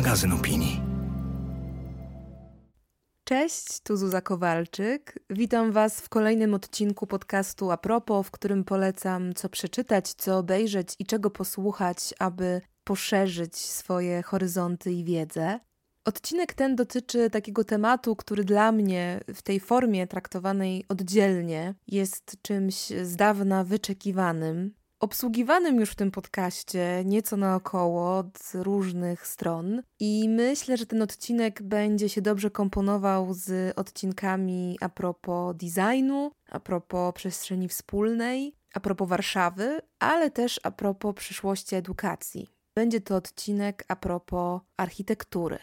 magazyn opinii. Cześć, tu Zuza Kowalczyk. Witam Was w kolejnym odcinku podcastu Apropo, w którym polecam co przeczytać, co obejrzeć i czego posłuchać, aby poszerzyć swoje horyzonty i wiedzę. Odcinek ten dotyczy takiego tematu, który dla mnie w tej formie traktowanej oddzielnie jest czymś z dawna wyczekiwanym, obsługiwanym już w tym podcaście nieco naokoło z różnych stron i myślę, że ten odcinek będzie się dobrze komponował z odcinkami a propos designu, a propos przestrzeni wspólnej, a propos Warszawy, ale też a propos przyszłości edukacji. Będzie to odcinek a propos architektury.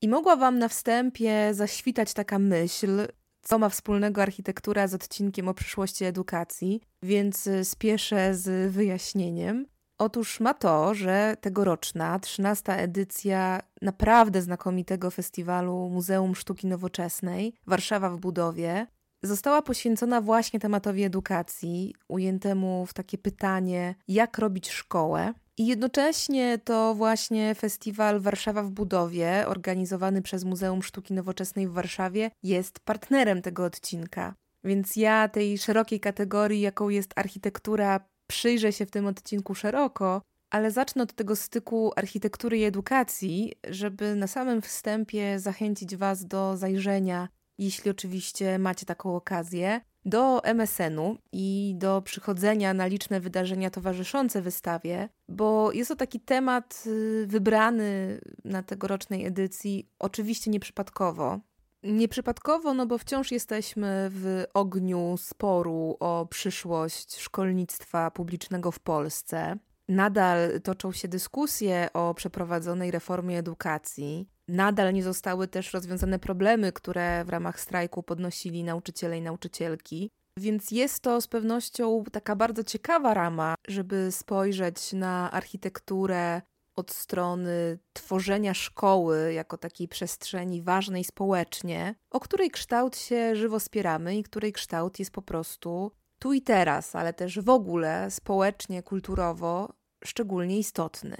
I mogła Wam na wstępie zaświtać taka myśl, co ma wspólnego architektura z odcinkiem o przyszłości edukacji, więc y, spieszę z wyjaśnieniem. Otóż ma to, że tegoroczna, 13 edycja naprawdę znakomitego festiwalu Muzeum Sztuki Nowoczesnej Warszawa w budowie została poświęcona właśnie tematowi edukacji, ujętemu w takie pytanie, jak robić szkołę. I jednocześnie to właśnie festiwal Warszawa w budowie, organizowany przez Muzeum Sztuki Nowoczesnej w Warszawie, jest partnerem tego odcinka. Więc ja tej szerokiej kategorii, jaką jest architektura, przyjrzę się w tym odcinku szeroko, ale zacznę od tego styku architektury i edukacji, żeby na samym wstępie zachęcić Was do zajrzenia, jeśli oczywiście macie taką okazję, do MSN-u i do przychodzenia na liczne wydarzenia towarzyszące wystawie, bo jest to taki temat y, wybrany na tegorocznej edycji oczywiście nieprzypadkowo. Nieprzypadkowo, no bo wciąż jesteśmy w ogniu sporu o przyszłość szkolnictwa publicznego w Polsce. Nadal toczą się dyskusje o przeprowadzonej reformie edukacji. Nadal nie zostały też rozwiązane problemy, które w ramach strajku podnosili nauczyciele i nauczycielki. Więc jest to z pewnością taka bardzo ciekawa rama, żeby spojrzeć na architekturę od strony tworzenia szkoły jako takiej przestrzeni ważnej społecznie, o której kształt się żywo spieramy i której kształt jest po prostu tu i teraz, ale też w ogóle społecznie, kulturowo szczególnie istotny.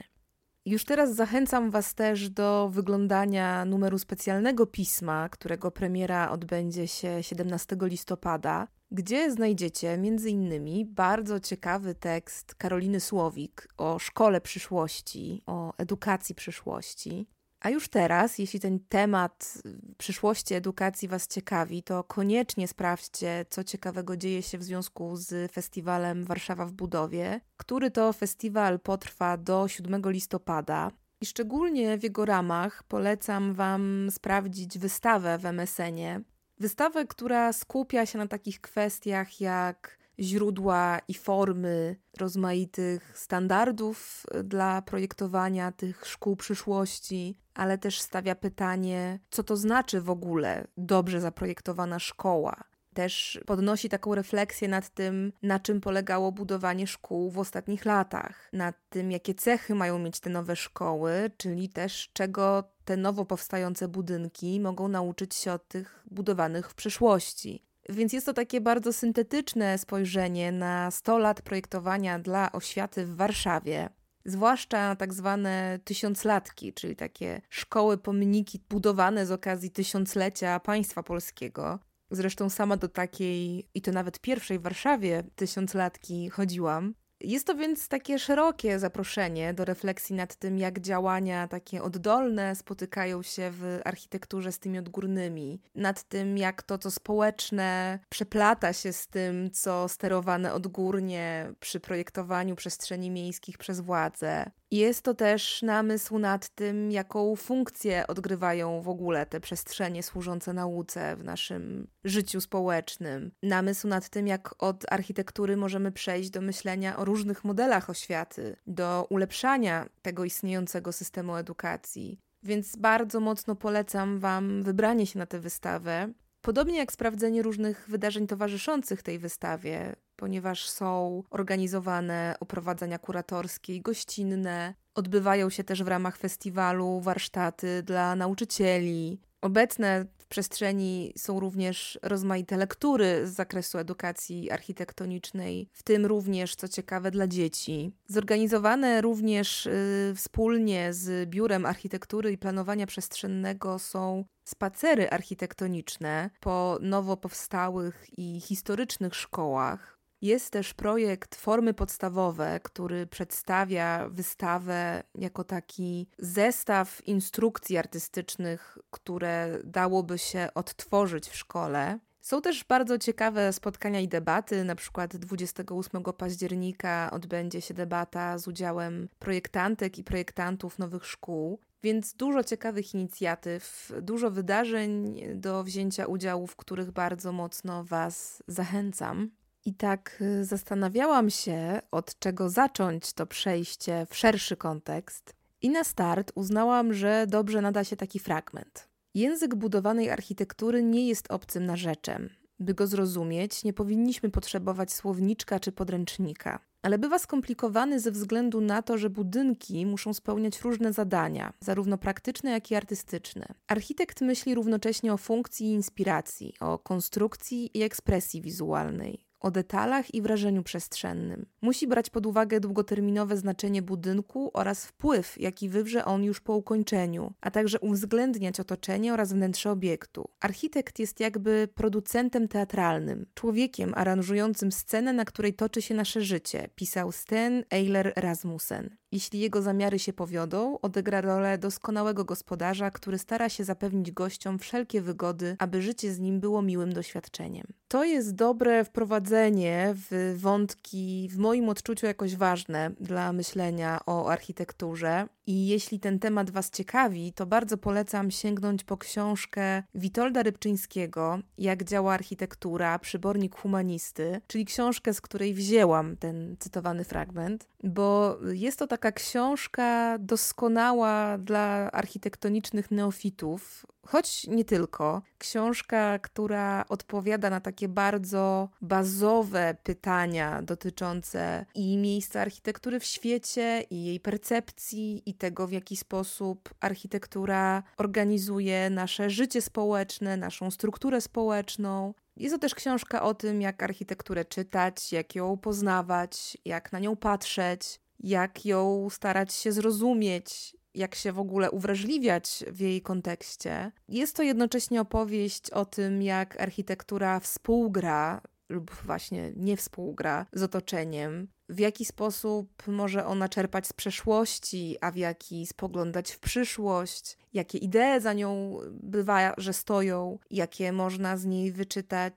Już teraz zachęcam Was też do wyglądania numeru specjalnego pisma, którego premiera odbędzie się 17 listopada, gdzie znajdziecie m.in. bardzo ciekawy tekst Karoliny Słowik o szkole przyszłości, o edukacji przyszłości. A już teraz, jeśli ten temat przyszłości edukacji Was ciekawi, to koniecznie sprawdźcie, co ciekawego dzieje się w związku z festiwalem Warszawa w budowie, który to festiwal potrwa do 7 listopada. I szczególnie w jego ramach polecam Wam sprawdzić wystawę w MSN-ie. Wystawę, która skupia się na takich kwestiach jak źródła i formy rozmaitych standardów dla projektowania tych szkół przyszłości, ale też stawia pytanie, co to znaczy w ogóle dobrze zaprojektowana szkoła. Też podnosi taką refleksję nad tym, na czym polegało budowanie szkół w ostatnich latach, nad tym, jakie cechy mają mieć te nowe szkoły, czyli też czego te nowo powstające budynki mogą nauczyć się od tych budowanych w przyszłości. Więc jest to takie bardzo syntetyczne spojrzenie na 100 lat projektowania dla oświaty w Warszawie, zwłaszcza tak zwane tysiąclatki, czyli takie szkoły, pomniki budowane z okazji tysiąclecia państwa polskiego. Zresztą sama do takiej, i to nawet pierwszej w Warszawie, tysiąclatki chodziłam. Jest to więc takie szerokie zaproszenie do refleksji nad tym, jak działania takie oddolne spotykają się w architekturze z tymi odgórnymi, nad tym, jak to, co społeczne, przeplata się z tym, co sterowane odgórnie przy projektowaniu przestrzeni miejskich przez władze. Jest to też namysł nad tym, jaką funkcję odgrywają w ogóle te przestrzenie służące nauce w naszym życiu społecznym. Namysł nad tym, jak od architektury możemy przejść do myślenia o różnych modelach oświaty, do ulepszania tego istniejącego systemu edukacji. Więc bardzo mocno polecam Wam wybranie się na tę wystawę. Podobnie jak sprawdzenie różnych wydarzeń towarzyszących tej wystawie, ponieważ są organizowane oprowadzania kuratorskie i gościnne. Odbywają się też w ramach festiwalu warsztaty dla nauczycieli. Obecne w przestrzeni są również rozmaite lektury z zakresu edukacji architektonicznej, w tym również, co ciekawe, dla dzieci. Zorganizowane również y, wspólnie z Biurem Architektury i Planowania Przestrzennego są spacery architektoniczne po nowo powstałych i historycznych szkołach. Jest też projekt Formy Podstawowe, który przedstawia wystawę jako taki zestaw instrukcji artystycznych, które dałoby się odtworzyć w szkole. Są też bardzo ciekawe spotkania i debaty. Na przykład 28 października odbędzie się debata z udziałem projektantek i projektantów nowych szkół. Więc dużo ciekawych inicjatyw, dużo wydarzeń do wzięcia udziału, w których bardzo mocno Was zachęcam. I tak y, zastanawiałam się, od czego zacząć to przejście w szerszy kontekst, i na start uznałam, że dobrze nada się taki fragment. Język budowanej architektury nie jest obcym narzeczem. By go zrozumieć, nie powinniśmy potrzebować słowniczka czy podręcznika. Ale bywa skomplikowany ze względu na to, że budynki muszą spełniać różne zadania, zarówno praktyczne, jak i artystyczne. Architekt myśli równocześnie o funkcji i inspiracji, o konstrukcji i ekspresji wizualnej, o detalach i wrażeniu przestrzennym. Musi brać pod uwagę długoterminowe znaczenie budynku oraz wpływ, jaki wywrze on już po ukończeniu, a także uwzględniać otoczenie oraz wnętrze obiektu. Architekt jest jakby producentem teatralnym, człowiekiem aranżującym scenę, na której toczy się nasze życie, pisał Sten Eiler Rasmussen. Jeśli jego zamiary się powiodą, odegra rolę doskonałego gospodarza, który stara się zapewnić gościom wszelkie wygody, aby życie z nim było miłym doświadczeniem. To jest dobre wprowadzenie w wątki, w moim odczuciu jakoś ważne dla myślenia o architekturze. I jeśli ten temat Was ciekawi, to bardzo polecam sięgnąć po książkę Witolda Rybczyńskiego Jak działa architektura, przybornik humanisty, czyli książkę, z której wzięłam ten cytowany fragment, bo jest to taka książka doskonała dla architektonicznych neofitów, choć nie tylko. Książka, która odpowiada na takie bardzo bazowe pytania dotyczące i miejsca architektury w świecie, i jej percepcji, i tego, w jaki sposób architektura organizuje nasze życie społeczne, naszą strukturę społeczną. Jest to też książka o tym, jak architekturę czytać, jak ją poznawać, jak na nią patrzeć, jak ją starać się zrozumieć, jak się w ogóle uwrażliwiać w jej kontekście. Jest to jednocześnie opowieść o tym, jak architektura współgra lub właśnie nie współgra z otoczeniem, w jaki sposób może ona czerpać z przeszłości, a w jaki spoglądać w przyszłość, jakie idee za nią bywa, że stoją, jakie można z niej wyczytać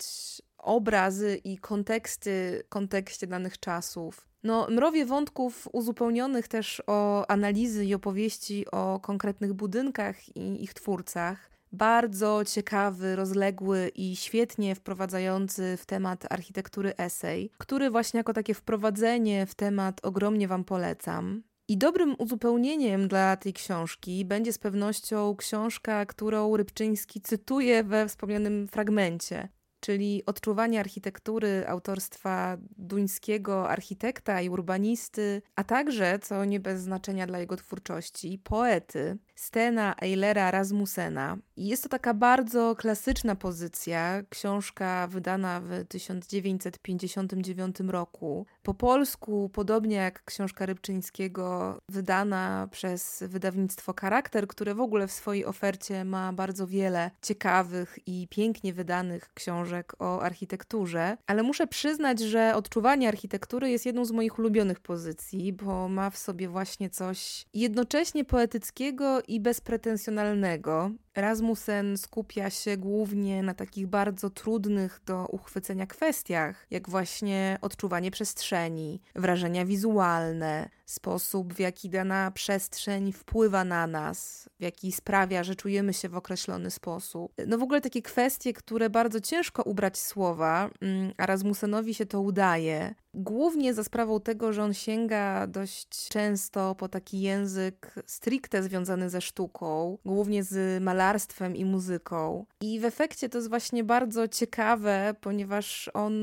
obrazy i konteksty, kontekście danych czasów. No, mrowie wątków uzupełnionych też o analizy i opowieści o konkretnych budynkach i ich twórcach. Bardzo ciekawy, rozległy i świetnie wprowadzający w temat architektury esej, który właśnie jako takie wprowadzenie w temat ogromnie Wam polecam. I dobrym uzupełnieniem dla tej książki będzie z pewnością książka, którą Rybczyński cytuje we wspomnianym fragmencie czyli odczuwanie architektury autorstwa duńskiego architekta i urbanisty, a także, co nie bez znaczenia dla jego twórczości, poety Stena Eilera Rasmussena. Jest to taka bardzo klasyczna pozycja, książka wydana w 1959 roku. Po polsku, podobnie jak książka Rybczyńskiego, wydana przez wydawnictwo Charakter, które w ogóle w swojej ofercie ma bardzo wiele ciekawych i pięknie wydanych książek o architekturze. Ale muszę przyznać, że odczuwanie architektury jest jedną z moich ulubionych pozycji, bo ma w sobie właśnie coś jednocześnie poetyckiego i bezpretensjonalnego. Rasmussen skupia się głównie na takich bardzo trudnych do uchwycenia kwestiach, jak właśnie odczuwanie przestrzeni, wrażenia wizualne, sposób w jaki dana przestrzeń wpływa na nas, w jaki sprawia, że czujemy się w określony sposób. No w ogóle takie kwestie, które bardzo ciężko ubrać słowa, mm, a Rasmussenowi się to udaje. Głównie za sprawą tego, że on sięga dość często po taki język stricte związany ze sztuką, głównie z malarstwem malarstwem i muzyką. I w efekcie to jest właśnie bardzo ciekawe, ponieważ on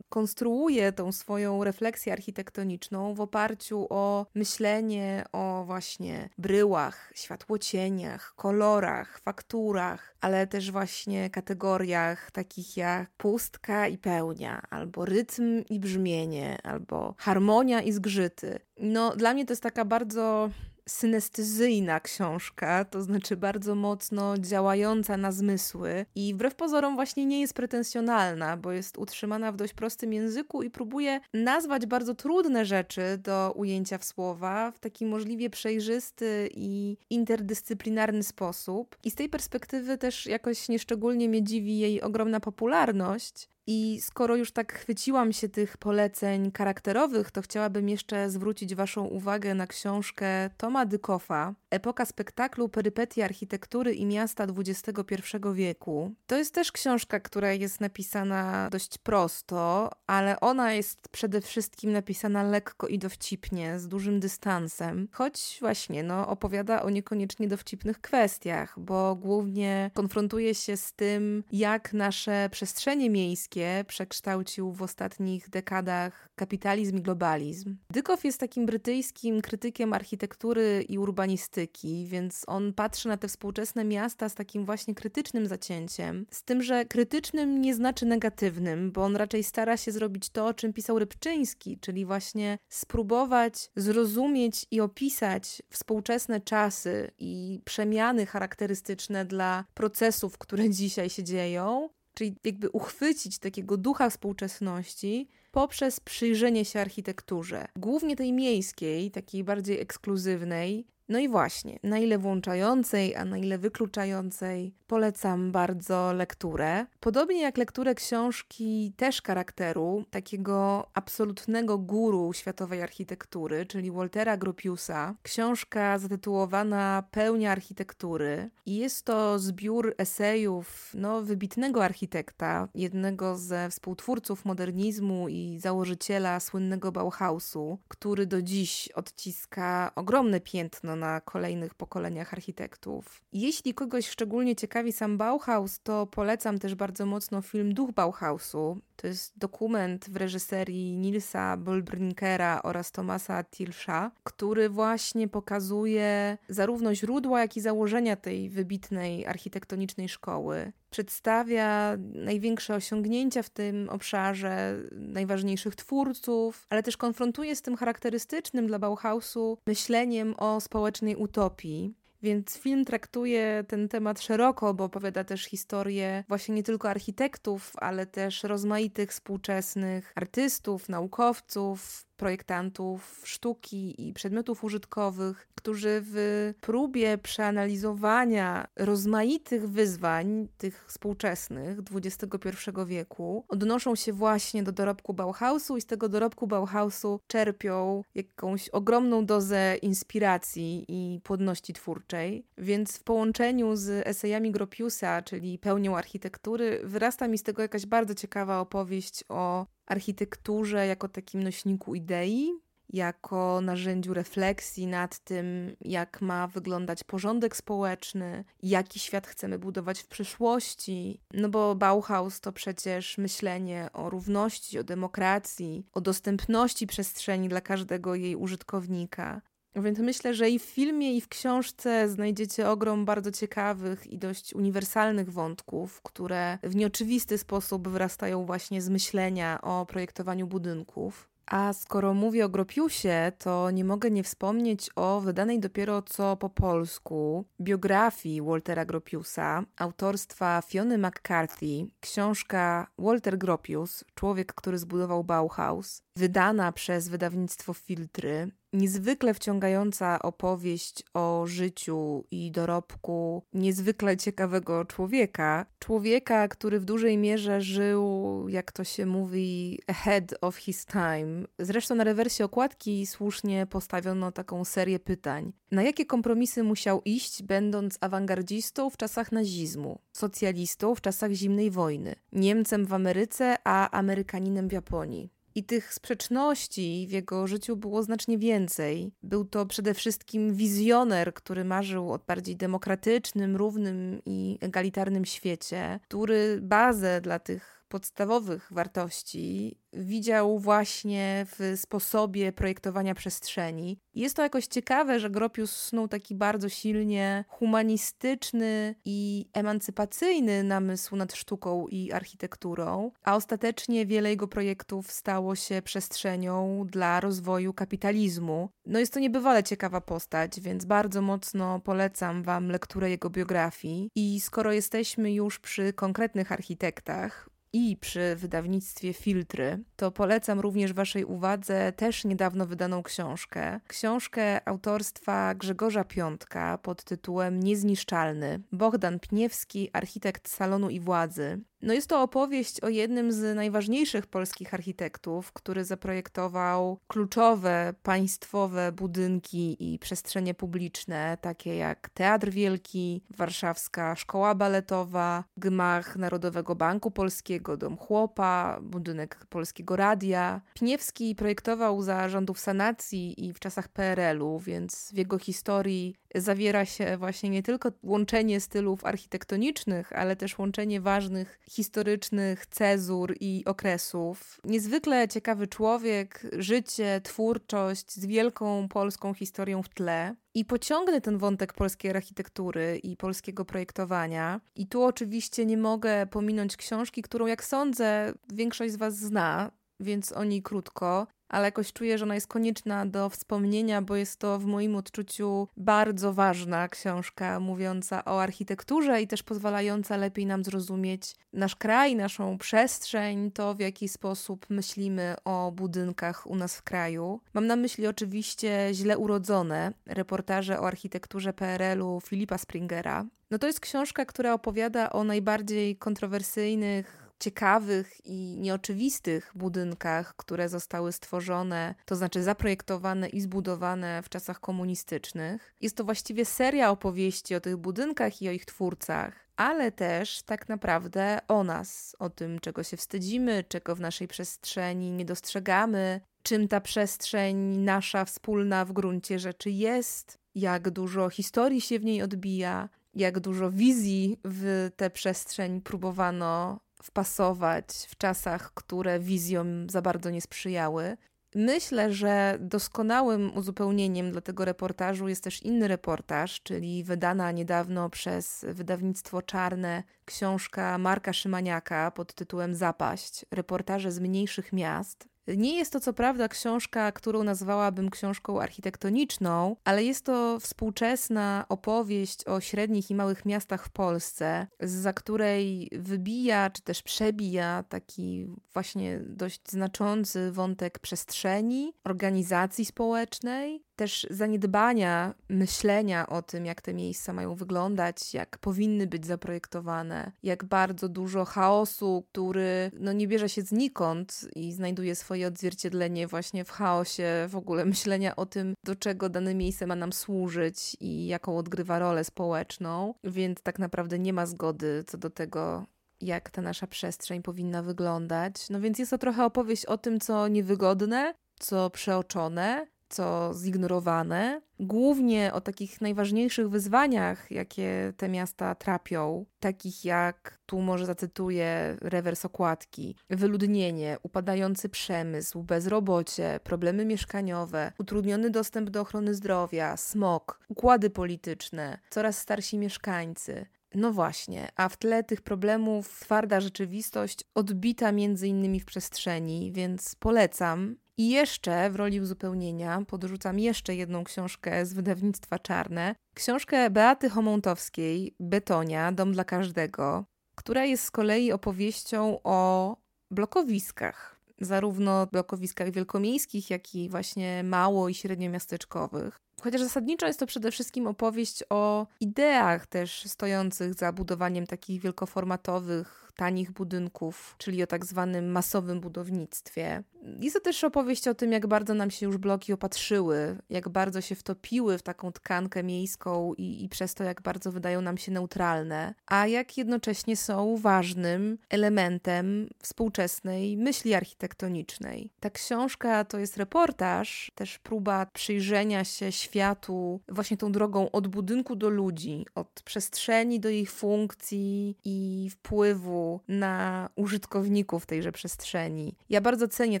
konstruuje tą swoją refleksję architektoniczną w oparciu o myślenie o właśnie bryłach, światłocieniach, kolorach, fakturach, ale też właśnie kategoriach takich jak pustka i pełnia, albo rytm i brzmienie, albo harmonia i zgrzyty. No, dla mnie to jest taka bardzo synestezyjna książka, to znaczy bardzo mocno działająca na zmysły i wbrew pozorom właśnie nie jest pretensjonalna, bo jest utrzymana w dość prostym języku i próbuje nazwać bardzo trudne rzeczy do ujęcia w słowa w taki możliwie przejrzysty i interdyscyplinarny sposób. I z tej perspektywy też jakoś nieszczególnie mnie dziwi jej ogromna popularność, i skoro już tak chwyciłam się tych poleceń charakterowych, to chciałabym jeszcze zwrócić Waszą uwagę na książkę Toma Dykoffa Epoka spektaklu, perypetii architektury i miasta XXI wieku. To jest też książka, która jest napisana dość prosto, ale ona jest przede wszystkim napisana lekko i dowcipnie, z dużym dystansem, choć właśnie no, opowiada o niekoniecznie dowcipnych kwestiach, bo głównie konfrontuje się z tym, jak nasze przestrzenie miejskie przekształcił w ostatnich dekadach kapitalizm i globalizm. Dykow jest takim brytyjskim krytykiem architektury i urbanistyki więc on patrzy na te współczesne miasta z takim właśnie krytycznym zacięciem. Z tym, że krytycznym nie znaczy negatywnym, bo on raczej stara się zrobić to, o czym pisał Rybczyński, czyli właśnie spróbować zrozumieć i opisać współczesne czasy i przemiany charakterystyczne dla procesów, które dzisiaj się dzieją, czyli jakby uchwycić takiego ducha współczesności poprzez przyjrzenie się architekturze, głównie tej miejskiej, takiej bardziej ekskluzywnej, no i właśnie, na ile włączającej, a na ile wykluczającej, polecam bardzo lekturę. Podobnie jak lekturę książki też charakteru, takiego absolutnego guru światowej architektury, czyli Waltera Gropiusa. Książka zatytułowana Pełnia architektury. I jest to zbiór esejów no, wybitnego architekta, jednego ze współtwórców modernizmu i założyciela słynnego Bauhausu, który do dziś odciska ogromne piętno na kolejnych pokoleniach architektów. Jeśli kogoś szczególnie ciekawi sam Bauhaus, to polecam też bardzo mocno film Duch Bauhausu. To jest dokument w reżyserii Nilsa Bolbrinkera oraz Tomasa Tilscha, który właśnie pokazuje zarówno źródła, jak i założenia tej wybitnej architektonicznej szkoły. Przedstawia największe osiągnięcia w tym obszarze, najważniejszych twórców, ale też konfrontuje z tym charakterystycznym dla Bauhausu myśleniem o społecznej utopii. Więc film traktuje ten temat szeroko, bo opowiada też historię właśnie nie tylko architektów, ale też rozmaitych współczesnych artystów, naukowców, projektantów sztuki i przedmiotów użytkowych, którzy w próbie przeanalizowania rozmaitych wyzwań, tych współczesnych XXI wieku, odnoszą się właśnie do dorobku Bauhausu i z tego dorobku Bauhausu czerpią jakąś ogromną dozę inspiracji i płodności twórczej. Więc w połączeniu z esejami Gropiusa, czyli pełnią architektury, wyrasta mi z tego jakaś bardzo ciekawa opowieść o architekturze jako takim nośniku idei, jako narzędziu refleksji nad tym, jak ma wyglądać porządek społeczny, jaki świat chcemy budować w przyszłości. No bo Bauhaus to przecież myślenie o równości, o demokracji, o dostępności przestrzeni dla każdego jej użytkownika. Więc myślę, że i w filmie, i w książce znajdziecie ogrom bardzo ciekawych i dość uniwersalnych wątków, które w nieoczywisty sposób wyrastają właśnie z myślenia o projektowaniu budynków. A skoro mówię o Gropiusie, to nie mogę nie wspomnieć o wydanej dopiero co po polsku biografii Waltera Gropiusa, autorstwa Fiony McCarthy, książka Walter Gropius, człowiek, który zbudował Bauhaus, wydana przez wydawnictwo Filtry niezwykle wciągająca opowieść o życiu i dorobku niezwykle ciekawego człowieka. Człowieka, który w dużej mierze żył, jak to się mówi, ahead of his time. Zresztą na rewersie okładki słusznie postawiono taką serię pytań. Na jakie kompromisy musiał iść, będąc awangardzistą w czasach nazizmu, socjalistą w czasach zimnej wojny, Niemcem w Ameryce, a Amerykaninem w Japonii? I tych sprzeczności w jego życiu było znacznie więcej. Był to przede wszystkim wizjoner, który marzył o bardziej demokratycznym, równym i egalitarnym świecie, który bazę dla tych podstawowych wartości widział właśnie w sposobie projektowania przestrzeni. Jest to jakoś ciekawe, że Gropius snuł taki bardzo silnie humanistyczny i emancypacyjny namysł nad sztuką i architekturą, a ostatecznie wiele jego projektów stało się przestrzenią dla rozwoju kapitalizmu. No jest to niebywale ciekawa postać, więc bardzo mocno polecam Wam lekturę jego biografii. I skoro jesteśmy już przy konkretnych architektach, i przy wydawnictwie Filtry, to polecam również Waszej uwadze też niedawno wydaną książkę. Książkę autorstwa Grzegorza Piątka pod tytułem Niezniszczalny. Bogdan Pniewski, architekt salonu i władzy. No jest to opowieść o jednym z najważniejszych polskich architektów, który zaprojektował kluczowe państwowe budynki i przestrzenie publiczne, takie jak Teatr Wielki, Warszawska Szkoła Baletowa, Gmach Narodowego Banku Polskiego, Dom Chłopa, budynek Polskiego Radia. Pniewski projektował za rządów sanacji i w czasach PRL-u, więc w jego historii zawiera się właśnie nie tylko łączenie stylów architektonicznych, ale też łączenie ważnych historycznych cezur i okresów. Niezwykle ciekawy człowiek, życie, twórczość z wielką polską historią w tle. I pociągnę ten wątek polskiej architektury i polskiego projektowania. I tu oczywiście nie mogę pominąć książki, którą, jak sądzę, większość z Was zna, więc o niej krótko ale jakoś czuję, że ona jest konieczna do wspomnienia, bo jest to w moim odczuciu bardzo ważna książka mówiąca o architekturze i też pozwalająca lepiej nam zrozumieć nasz kraj, naszą przestrzeń, to w jaki sposób myślimy o budynkach u nas w kraju. Mam na myśli oczywiście źle urodzone reportaże o architekturze PRL-u Filipa Springera. No to jest książka, która opowiada o najbardziej kontrowersyjnych ciekawych i nieoczywistych budynkach, które zostały stworzone, to znaczy zaprojektowane i zbudowane w czasach komunistycznych. Jest to właściwie seria opowieści o tych budynkach i o ich twórcach, ale też tak naprawdę o nas, o tym, czego się wstydzimy, czego w naszej przestrzeni nie dostrzegamy, czym ta przestrzeń nasza wspólna w gruncie rzeczy jest, jak dużo historii się w niej odbija, jak dużo wizji w tę przestrzeń próbowano wpasować w czasach, które wizjom za bardzo nie sprzyjały. Myślę, że doskonałym uzupełnieniem dla tego reportażu jest też inny reportaż, czyli wydana niedawno przez wydawnictwo Czarne książka Marka Szymaniaka pod tytułem Zapaść reportaże z mniejszych miast. Nie jest to co prawda książka, którą nazwałabym książką architektoniczną, ale jest to współczesna opowieść o średnich i małych miastach w Polsce, za której wybija czy też przebija taki właśnie dość znaczący wątek przestrzeni, organizacji społecznej, też zaniedbania myślenia o tym, jak te miejsca mają wyglądać, jak powinny być zaprojektowane, jak bardzo dużo chaosu, który no, nie bierze się znikąd i znajduje swoje odzwierciedlenie właśnie w chaosie w ogóle myślenia o tym, do czego dane miejsce ma nam służyć i jaką odgrywa rolę społeczną, więc tak naprawdę nie ma zgody co do tego, jak ta nasza przestrzeń powinna wyglądać. No więc jest to trochę opowieść o tym, co niewygodne, co przeoczone, co zignorowane, głównie o takich najważniejszych wyzwaniach, jakie te miasta trapią, takich jak, tu może zacytuję rewers okładki, wyludnienie, upadający przemysł, bezrobocie, problemy mieszkaniowe, utrudniony dostęp do ochrony zdrowia, smog, układy polityczne, coraz starsi mieszkańcy, no właśnie, a w tle tych problemów twarda rzeczywistość odbita między innymi w przestrzeni, więc polecam. I jeszcze w roli uzupełnienia podrzucam jeszcze jedną książkę z wydawnictwa Czarne. Książkę Beaty Homontowskiej, Betonia, Dom dla każdego, która jest z kolei opowieścią o blokowiskach. Zarówno blokowiskach wielkomiejskich, jak i właśnie mało i średniomiasteczkowych. Chociaż zasadniczo jest to przede wszystkim opowieść o ideach też stojących za budowaniem takich wielkoformatowych tanich budynków, czyli o tak zwanym masowym budownictwie. Jest to też opowieść o tym, jak bardzo nam się już bloki opatrzyły, jak bardzo się wtopiły w taką tkankę miejską i, i przez to, jak bardzo wydają nam się neutralne, a jak jednocześnie są ważnym elementem współczesnej myśli architektonicznej. Ta książka to jest reportaż, też próba przyjrzenia się światu właśnie tą drogą od budynku do ludzi, od przestrzeni do ich funkcji i wpływu na użytkowników tejże przestrzeni. Ja bardzo cenię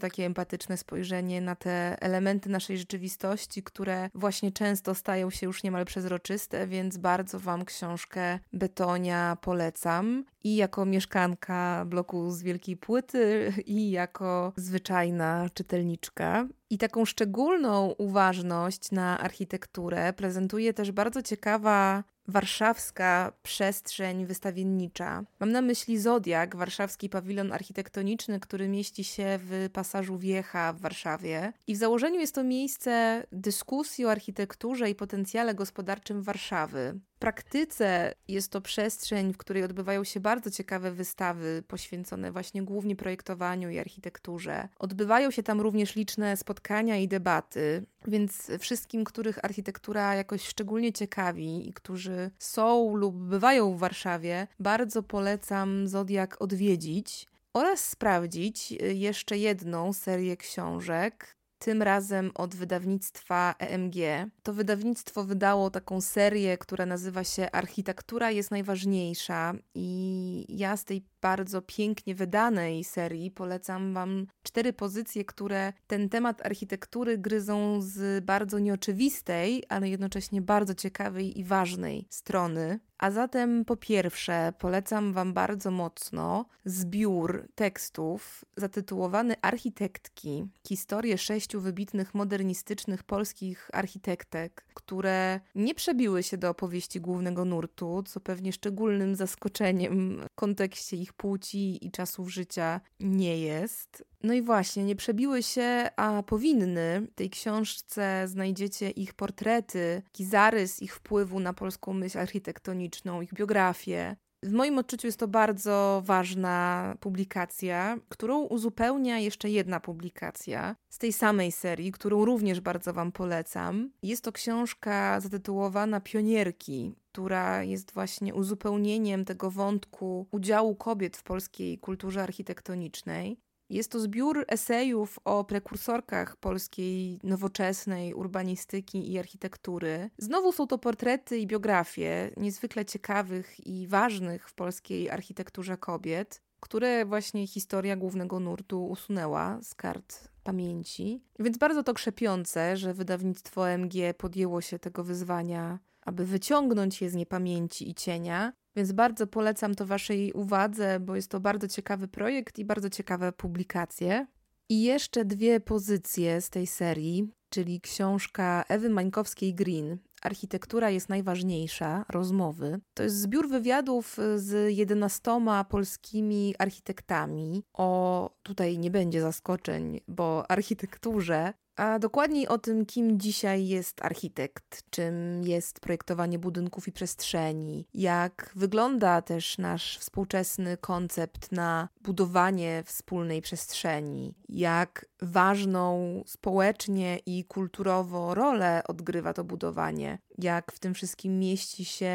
takie empatyczne spojrzenie na te elementy naszej rzeczywistości, które właśnie często stają się już niemal przezroczyste, więc bardzo Wam książkę Betonia polecam. I jako mieszkanka bloku z Wielkiej Płyty, i jako zwyczajna czytelniczka. I taką szczególną uważność na architekturę prezentuje też bardzo ciekawa warszawska przestrzeń wystawiennicza. Mam na myśli Zodiak, warszawski pawilon architektoniczny, który mieści się w pasażu Wiecha w Warszawie. I w założeniu jest to miejsce dyskusji o architekturze i potencjale gospodarczym Warszawy praktyce jest to przestrzeń, w której odbywają się bardzo ciekawe wystawy poświęcone właśnie głównie projektowaniu i architekturze. Odbywają się tam również liczne spotkania i debaty, więc wszystkim, których architektura jakoś szczególnie ciekawi i którzy są lub bywają w Warszawie, bardzo polecam Zodiak odwiedzić oraz sprawdzić jeszcze jedną serię książek, tym razem od wydawnictwa EMG. To wydawnictwo wydało taką serię, która nazywa się Architektura jest najważniejsza, i ja z tej bardzo pięknie wydanej serii polecam Wam cztery pozycje, które ten temat architektury gryzą z bardzo nieoczywistej, ale jednocześnie bardzo ciekawej i ważnej strony. A zatem po pierwsze polecam Wam bardzo mocno zbiór tekstów zatytułowany Architektki. Historię sześciu wybitnych modernistycznych polskich architektek, które nie przebiły się do opowieści głównego nurtu, co pewnie szczególnym zaskoczeniem w kontekście ich płci i czasów życia nie jest. No i właśnie, nie przebiły się, a powinny. W tej książce znajdziecie ich portrety, taki zarys ich wpływu na polską myśl architektoniczną, ich biografię. W moim odczuciu jest to bardzo ważna publikacja, którą uzupełnia jeszcze jedna publikacja z tej samej serii, którą również bardzo Wam polecam. Jest to książka zatytułowana Pionierki, która jest właśnie uzupełnieniem tego wątku udziału kobiet w polskiej kulturze architektonicznej. Jest to zbiór esejów o prekursorkach polskiej nowoczesnej urbanistyki i architektury. Znowu są to portrety i biografie niezwykle ciekawych i ważnych w polskiej architekturze kobiet, które właśnie historia głównego nurtu usunęła z kart pamięci. Więc bardzo to krzepiące, że wydawnictwo MG podjęło się tego wyzwania, aby wyciągnąć je z niepamięci i cienia więc bardzo polecam to Waszej uwadze, bo jest to bardzo ciekawy projekt i bardzo ciekawe publikacje. I jeszcze dwie pozycje z tej serii, czyli książka Ewy Mańkowskiej-Green Architektura jest najważniejsza, rozmowy. To jest zbiór wywiadów z 11 polskimi architektami. O, tutaj nie będzie zaskoczeń, bo architekturze a dokładniej o tym, kim dzisiaj jest architekt, czym jest projektowanie budynków i przestrzeni, jak wygląda też nasz współczesny koncept na budowanie wspólnej przestrzeni, jak ważną społecznie i kulturowo rolę odgrywa to budowanie, jak w tym wszystkim mieści się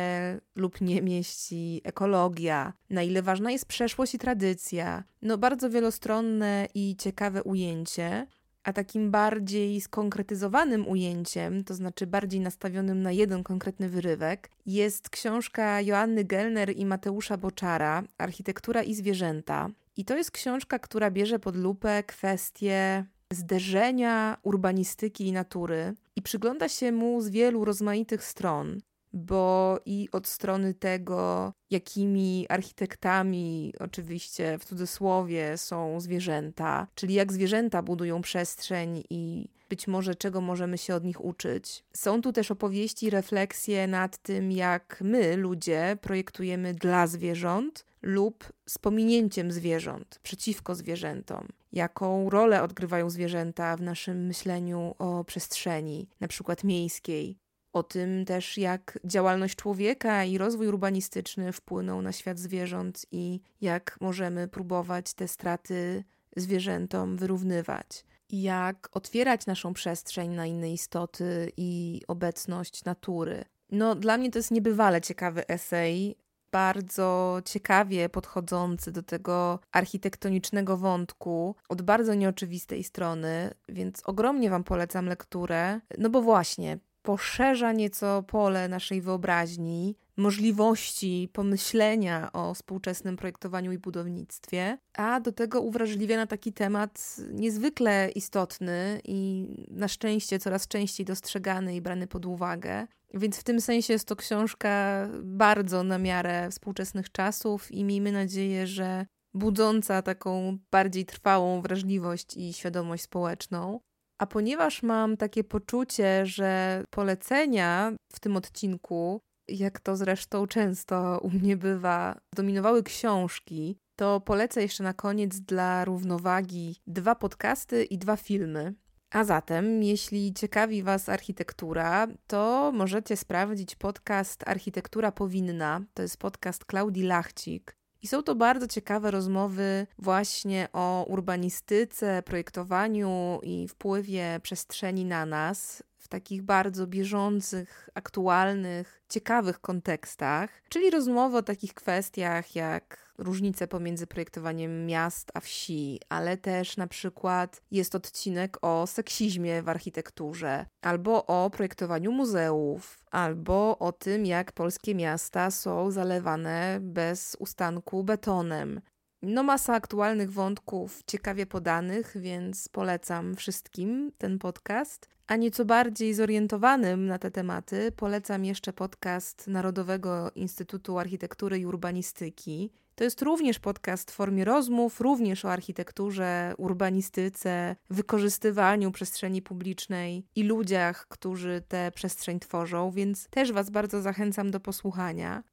lub nie mieści ekologia, na ile ważna jest przeszłość i tradycja. No, bardzo wielostronne i ciekawe ujęcie. A takim bardziej skonkretyzowanym ujęciem, to znaczy bardziej nastawionym na jeden konkretny wyrywek, jest książka Joanny Gelner i Mateusza Boczara Architektura i zwierzęta. I to jest książka, która bierze pod lupę kwestie zderzenia urbanistyki i natury i przygląda się mu z wielu rozmaitych stron bo i od strony tego, jakimi architektami, oczywiście w cudzysłowie, są zwierzęta, czyli jak zwierzęta budują przestrzeń i być może czego możemy się od nich uczyć. Są tu też opowieści, refleksje nad tym, jak my, ludzie, projektujemy dla zwierząt lub z pominięciem zwierząt, przeciwko zwierzętom. Jaką rolę odgrywają zwierzęta w naszym myśleniu o przestrzeni, na przykład miejskiej, o tym też, jak działalność człowieka i rozwój urbanistyczny wpłyną na świat zwierząt i jak możemy próbować te straty zwierzętom wyrównywać. Jak otwierać naszą przestrzeń na inne istoty i obecność natury. No, dla mnie to jest niebywale ciekawy esej, bardzo ciekawie podchodzący do tego architektonicznego wątku od bardzo nieoczywistej strony, więc ogromnie Wam polecam lekturę. No bo właśnie, poszerza nieco pole naszej wyobraźni, możliwości pomyślenia o współczesnym projektowaniu i budownictwie, a do tego uwrażliwia na taki temat niezwykle istotny i na szczęście coraz częściej dostrzegany i brany pod uwagę. Więc w tym sensie jest to książka bardzo na miarę współczesnych czasów i miejmy nadzieję, że budząca taką bardziej trwałą wrażliwość i świadomość społeczną. A ponieważ mam takie poczucie, że polecenia w tym odcinku, jak to zresztą często u mnie bywa, dominowały książki, to polecę jeszcze na koniec dla równowagi dwa podcasty i dwa filmy. A zatem, jeśli ciekawi Was architektura, to możecie sprawdzić podcast Architektura Powinna. To jest podcast Klaudii Lachcik. I są to bardzo ciekawe rozmowy właśnie o urbanistyce, projektowaniu i wpływie przestrzeni na nas w takich bardzo bieżących, aktualnych, ciekawych kontekstach, czyli rozmowy o takich kwestiach jak różnice pomiędzy projektowaniem miast a wsi, ale też na przykład jest odcinek o seksizmie w architekturze, albo o projektowaniu muzeów, albo o tym, jak polskie miasta są zalewane bez ustanku betonem. No, masa aktualnych wątków ciekawie podanych, więc polecam wszystkim ten podcast. A nieco bardziej zorientowanym na te tematy polecam jeszcze podcast Narodowego Instytutu Architektury i Urbanistyki. To jest również podcast w formie rozmów, również o architekturze, urbanistyce, wykorzystywaniu przestrzeni publicznej i ludziach, którzy tę przestrzeń tworzą, więc też Was bardzo zachęcam do posłuchania.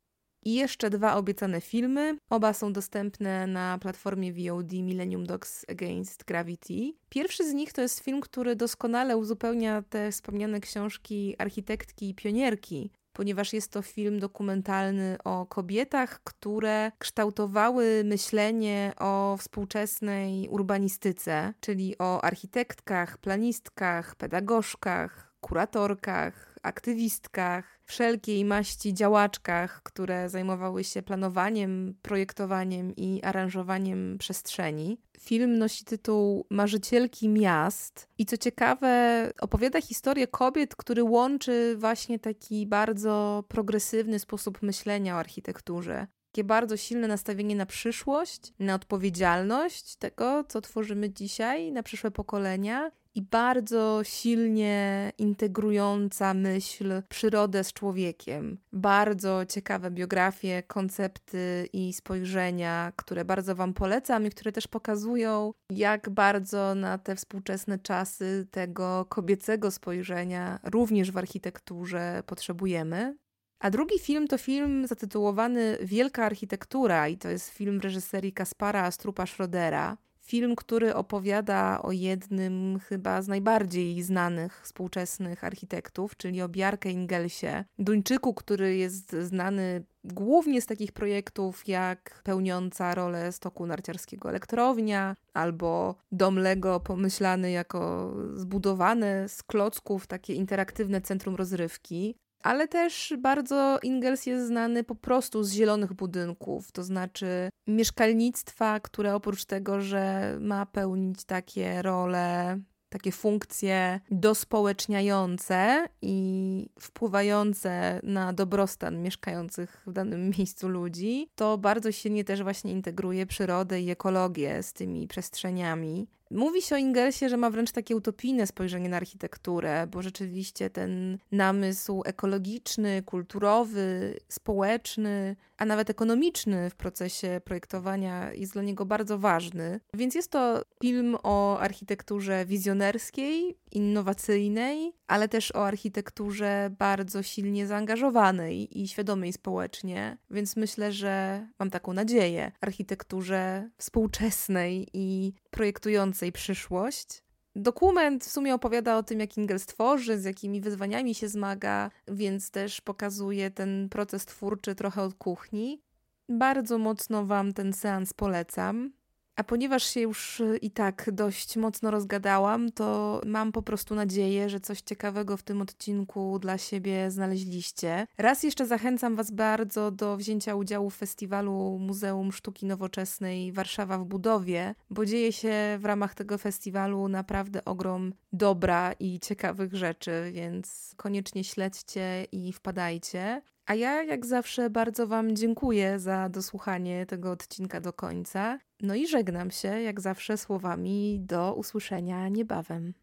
I jeszcze dwa obiecane filmy. Oba są dostępne na platformie VOD Millennium Dogs Against Gravity. Pierwszy z nich to jest film, który doskonale uzupełnia te wspomniane książki architektki i pionierki, ponieważ jest to film dokumentalny o kobietach, które kształtowały myślenie o współczesnej urbanistyce, czyli o architektkach, planistkach, pedagogzkach, kuratorkach, aktywistkach, wszelkiej maści działaczkach, które zajmowały się planowaniem, projektowaniem i aranżowaniem przestrzeni. Film nosi tytuł Marzycielki Miast. I co ciekawe, opowiada historię kobiet, który łączy właśnie taki bardzo progresywny sposób myślenia o architekturze. Takie bardzo silne nastawienie na przyszłość, na odpowiedzialność tego, co tworzymy dzisiaj, na przyszłe pokolenia i bardzo silnie integrująca myśl przyrodę z człowiekiem. Bardzo ciekawe biografie, koncepty i spojrzenia, które bardzo Wam polecam i które też pokazują, jak bardzo na te współczesne czasy tego kobiecego spojrzenia również w architekturze potrzebujemy. A drugi film to film zatytułowany Wielka Architektura i to jest film w reżyserii Kaspara Strupa Schrodera. Film, który opowiada o jednym chyba z najbardziej znanych współczesnych architektów, czyli o Bjarke Ingelsie, Duńczyku, który jest znany głównie z takich projektów jak pełniąca rolę stoku narciarskiego elektrownia, albo dom Lego pomyślany jako zbudowane z klocków takie interaktywne centrum rozrywki ale też bardzo Ingels jest znany po prostu z zielonych budynków, to znaczy mieszkalnictwa, które oprócz tego, że ma pełnić takie role takie funkcje dospołeczniające i wpływające na dobrostan mieszkających w danym miejscu ludzi, to bardzo silnie też właśnie integruje przyrodę i ekologię z tymi przestrzeniami. Mówi się o Ingelsie, że ma wręcz takie utopijne spojrzenie na architekturę, bo rzeczywiście ten namysł ekologiczny, kulturowy, społeczny, a nawet ekonomiczny w procesie projektowania jest dla niego bardzo ważny. Więc jest to film o architekturze wizjonerskiej, innowacyjnej, ale też o architekturze bardzo silnie zaangażowanej i świadomej społecznie. Więc myślę, że mam taką nadzieję architekturze współczesnej i projektującej przyszłość. Dokument w sumie opowiada o tym, jak Ingalls tworzy, z jakimi wyzwaniami się zmaga, więc też pokazuje ten proces twórczy trochę od kuchni. Bardzo mocno Wam ten seans polecam. A ponieważ się już y, i tak dość mocno rozgadałam, to mam po prostu nadzieję, że coś ciekawego w tym odcinku dla siebie znaleźliście. Raz jeszcze zachęcam Was bardzo do wzięcia udziału w festiwalu Muzeum Sztuki Nowoczesnej Warszawa w Budowie, bo dzieje się w ramach tego festiwalu naprawdę ogrom dobra i ciekawych rzeczy, więc koniecznie śledźcie i wpadajcie. A ja, jak zawsze, bardzo Wam dziękuję za dosłuchanie tego odcinka do końca. No i żegnam się, jak zawsze, słowami do usłyszenia niebawem.